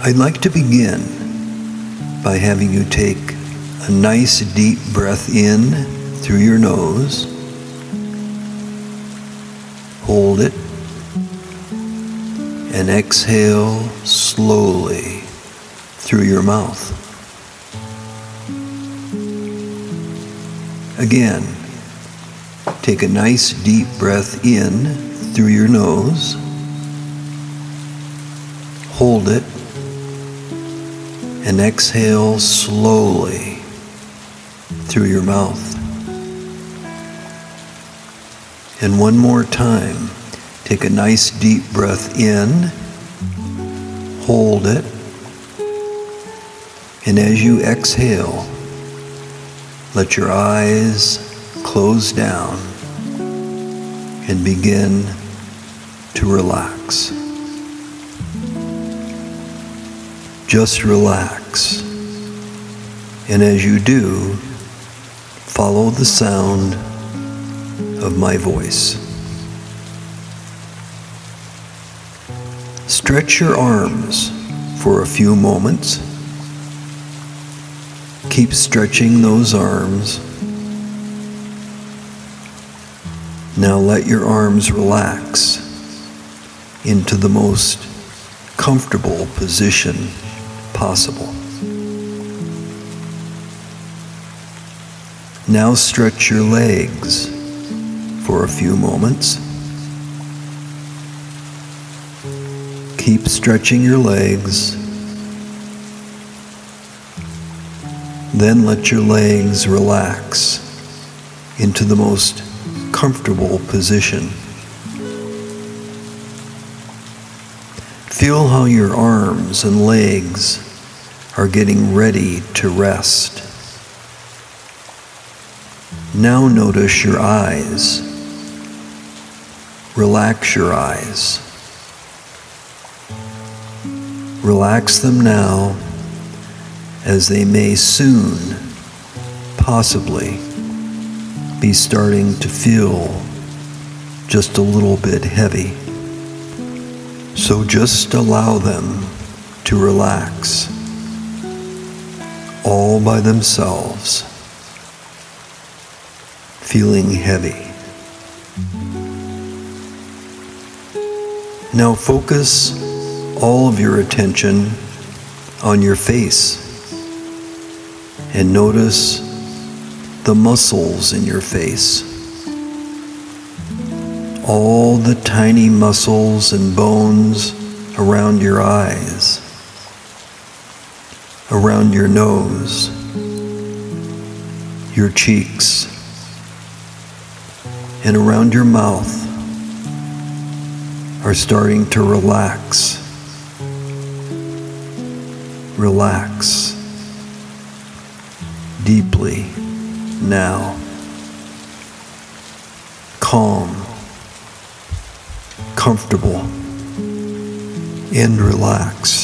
I'd like to begin by having you take a nice deep breath in through your nose, hold it, and exhale slowly through your mouth. Again, take a nice deep breath in through your nose, hold it, and exhale slowly through your mouth. And one more time, take a nice deep breath in, hold it, and as you exhale, let your eyes close down and begin to relax. Just relax. And as you do, follow the sound of my voice. Stretch your arms for a few moments. Keep stretching those arms. Now let your arms relax into the most comfortable position possible. Now stretch your legs for a few moments. Keep stretching your legs. Then let your legs relax into the most comfortable position. Feel how your arms and legs are getting ready to rest. Now notice your eyes. Relax your eyes. Relax them now as they may soon, possibly, be starting to feel just a little bit heavy. So just allow them to relax all by themselves, feeling heavy. Now focus all of your attention on your face and notice the muscles in your face. All the tiny muscles and bones around your eyes around your nose, your cheeks, and around your mouth are starting to relax. Relax deeply now. Calm, comfortable, and relaxed.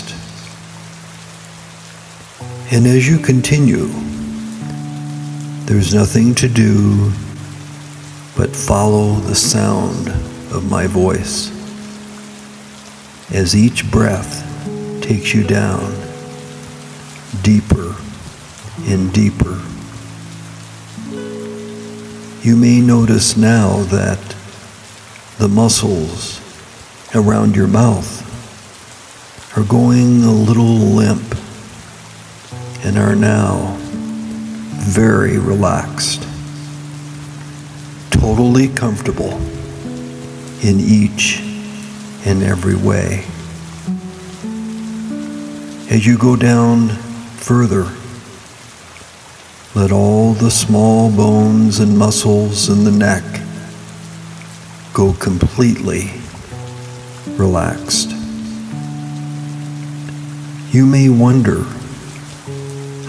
And as you continue, there's nothing to do but follow the sound of my voice as each breath takes you down deeper and deeper. You may notice now that the muscles around your mouth are going a little limp and are now very relaxed, totally comfortable in each and every way. As you go down further, let all the small bones and muscles in the neck go completely relaxed. You may wonder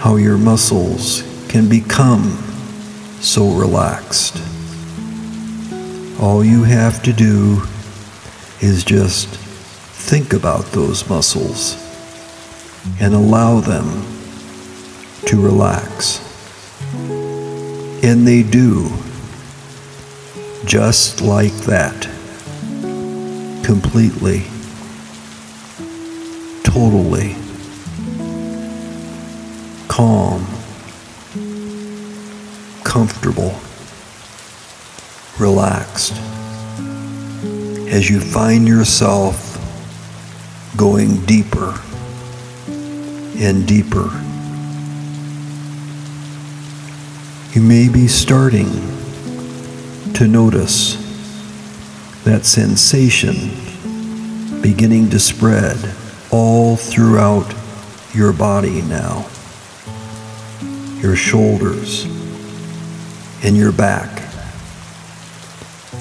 how your muscles can become so relaxed. All you have to do is just think about those muscles and allow them to relax. And they do, just like that, completely, totally calm, comfortable, relaxed. As you find yourself going deeper and deeper. You may be starting to notice that sensation beginning to spread all throughout your body now. Your shoulders and your back.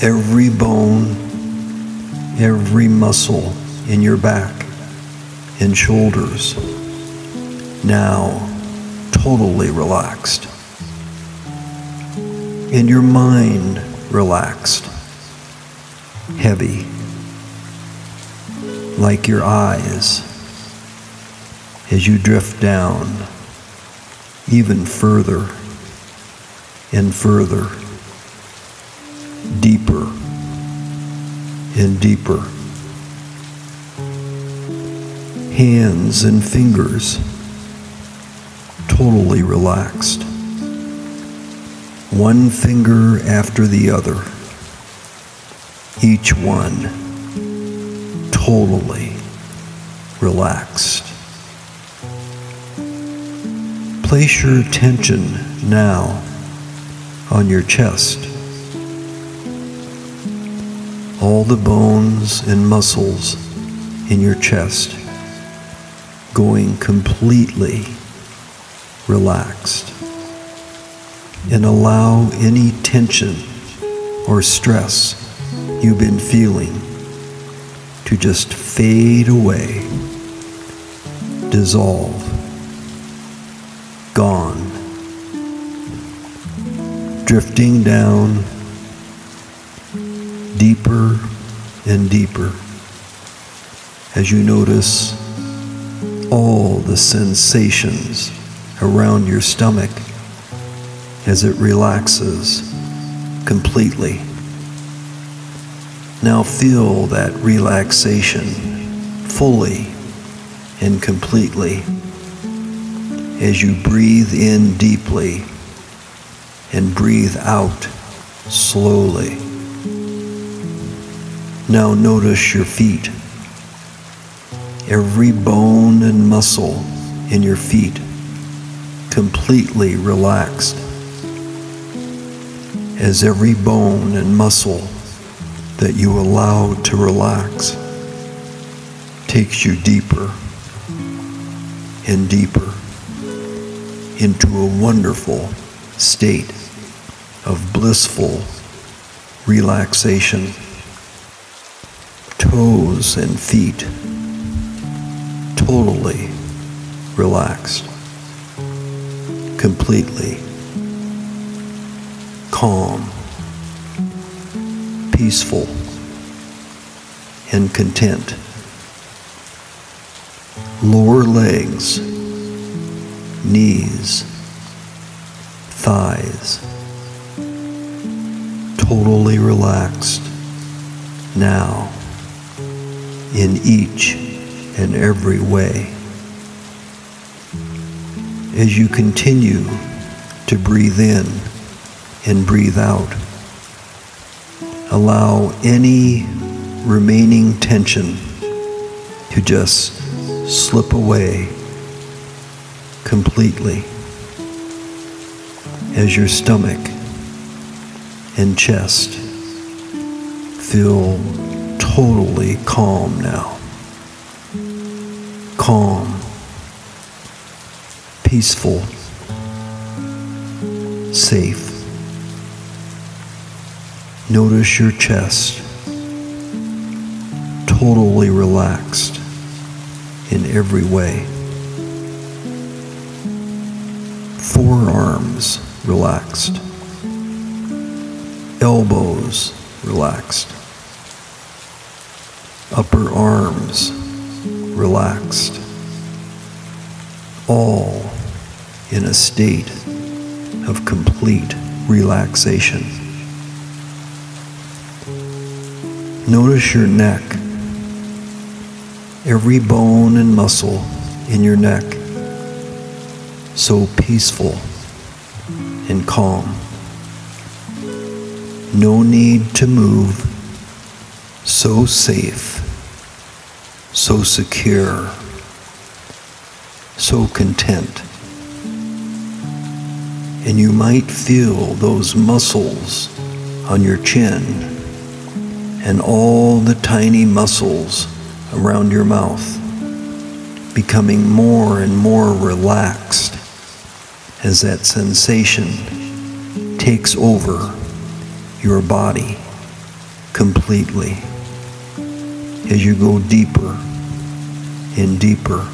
Every bone, every muscle in your back and shoulders now totally relaxed. And your mind relaxed, heavy, like your eyes as you drift down even further and further, deeper and deeper. Hands and fingers totally relaxed. One finger after the other, each one totally relaxed. Place your attention now on your chest. All the bones and muscles in your chest going completely relaxed. And allow any tension or stress you've been feeling to just fade away, dissolve, drifting down deeper and deeper as you notice all the sensations around your stomach as it relaxes completely. Now feel that relaxation fully and completely as you breathe in deeply and breathe out slowly. Now notice your feet. Every bone and muscle in your feet completely relaxed as every bone and muscle that you allow to relax takes you deeper and deeper into a wonderful state of blissful relaxation. Toes and feet totally relaxed, completely calm peaceful and content. Lower legs, knees, thighs, totally relaxed. Now in each and every way. As you continue to breathe in and breathe out, allow any remaining tension to just slip away completely as your stomach and chest feel totally calm now. Calm, peaceful, safe. Notice your chest totally relaxed in every way. Forearms relaxed. Elbows relaxed. Upper arms relaxed. All in a state of complete relaxation. Notice your neck, every bone and muscle in your neck so peaceful and calm. No need to move, so safe, so secure, so content. And you might feel those muscles on your chin and all the tiny muscles around your mouth becoming more and more relaxed as that sensation takes over your body completely as you go deeper and deeper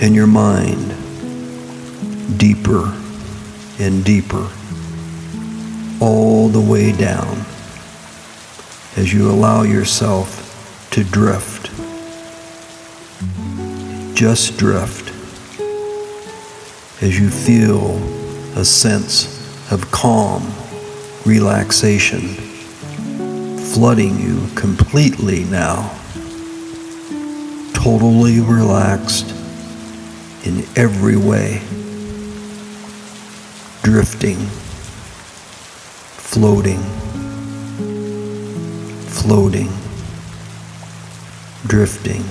and your mind deeper and deeper all the way down as you allow yourself to drift just drift as you feel a sense of calm, relaxation flooding you completely now. Totally relaxed in every way. Drifting, floating, floating, drifting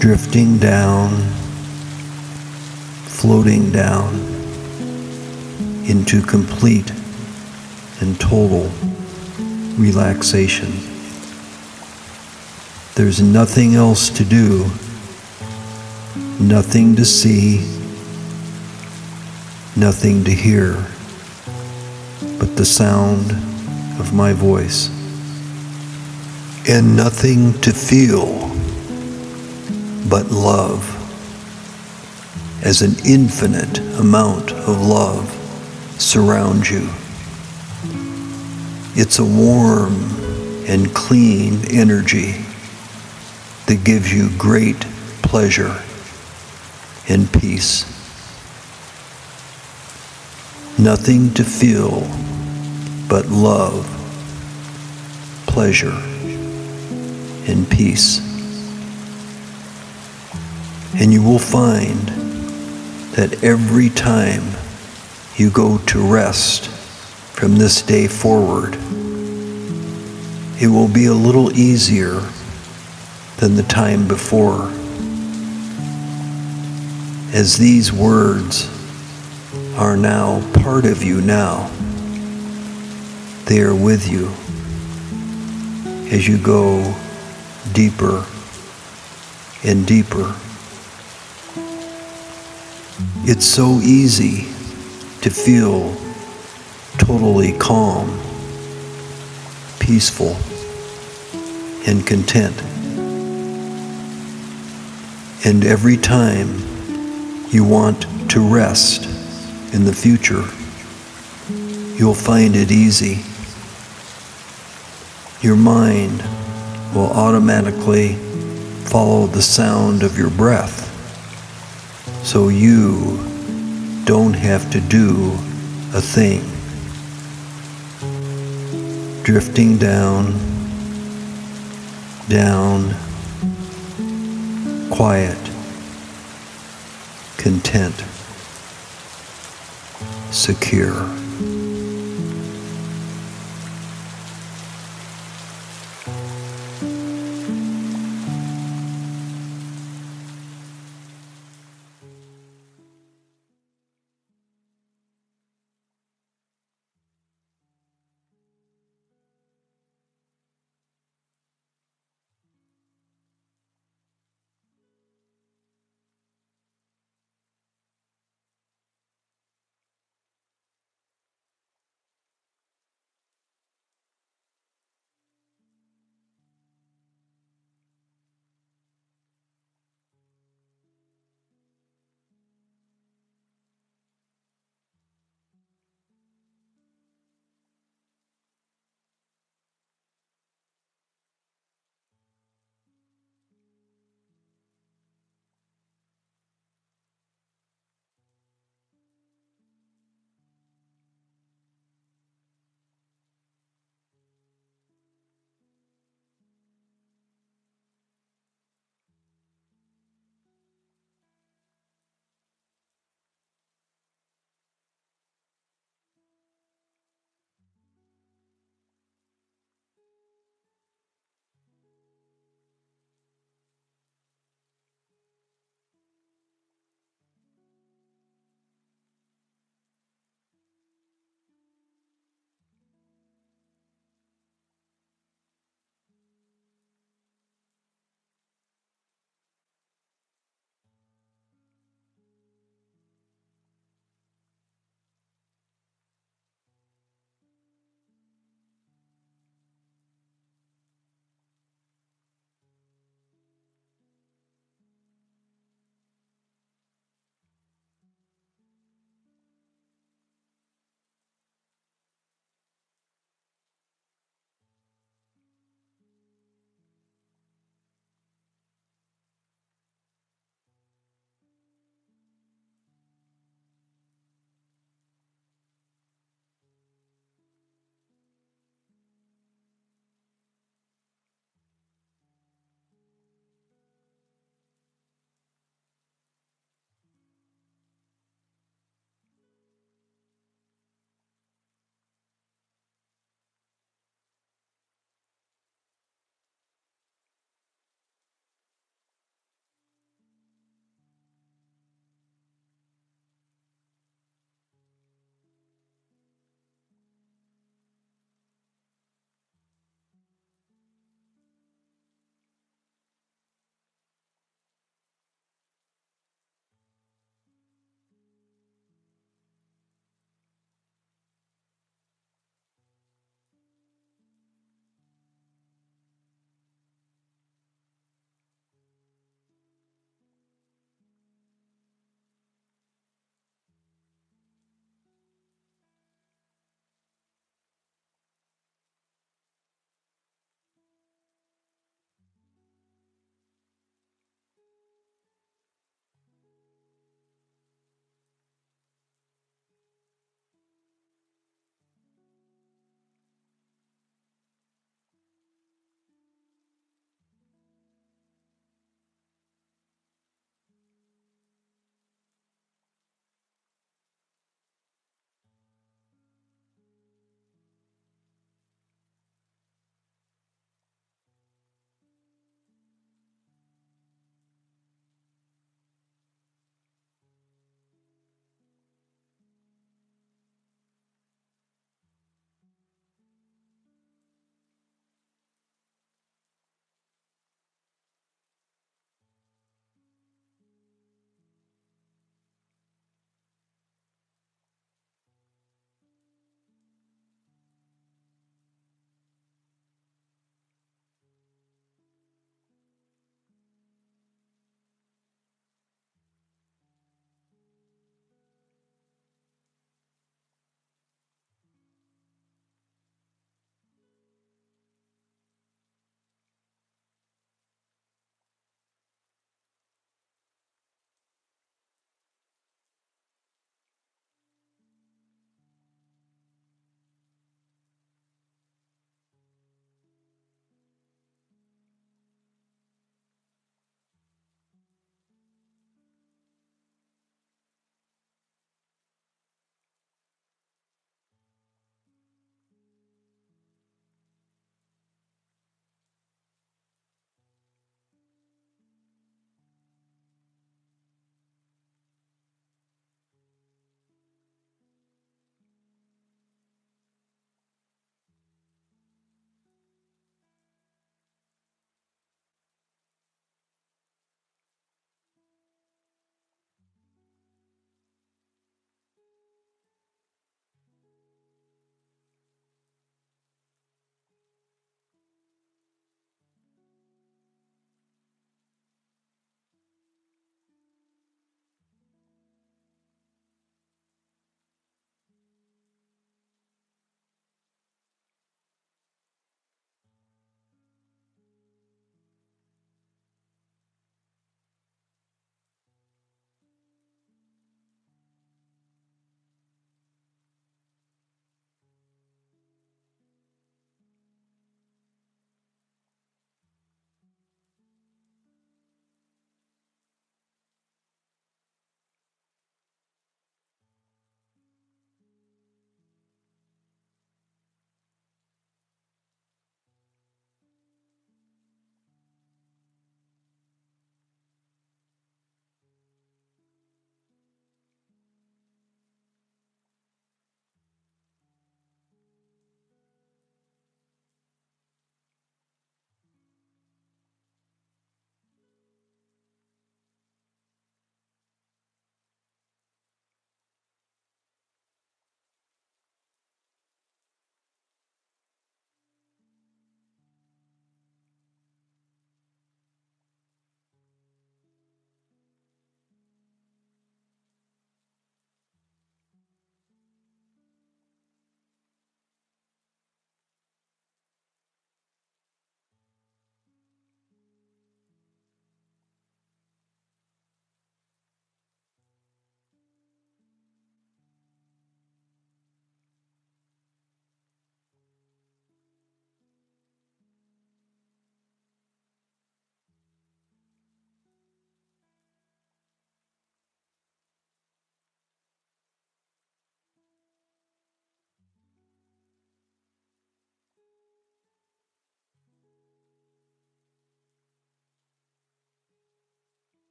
drifting down, floating down into complete and total relaxation. There's nothing else to do, nothing to see, nothing to hear but the sound of my voice, and nothing to feel but love, as an infinite amount of love surrounds you. It's a warm and clean energy that gives you great pleasure and peace. Nothing to feel but love, pleasure, and peace. And you will find that every time you go to rest from this day forward, it will be a little easier than the time before. As these words are now part of you now, they are with you as you go deeper and deeper. It's so easy to feel totally calm, peaceful, and content. And every time you want to rest in the future, you'll find it easy. Your mind will automatically follow the sound of your breath so you don't have to do a thing. Drifting down, down, quiet, content, secure.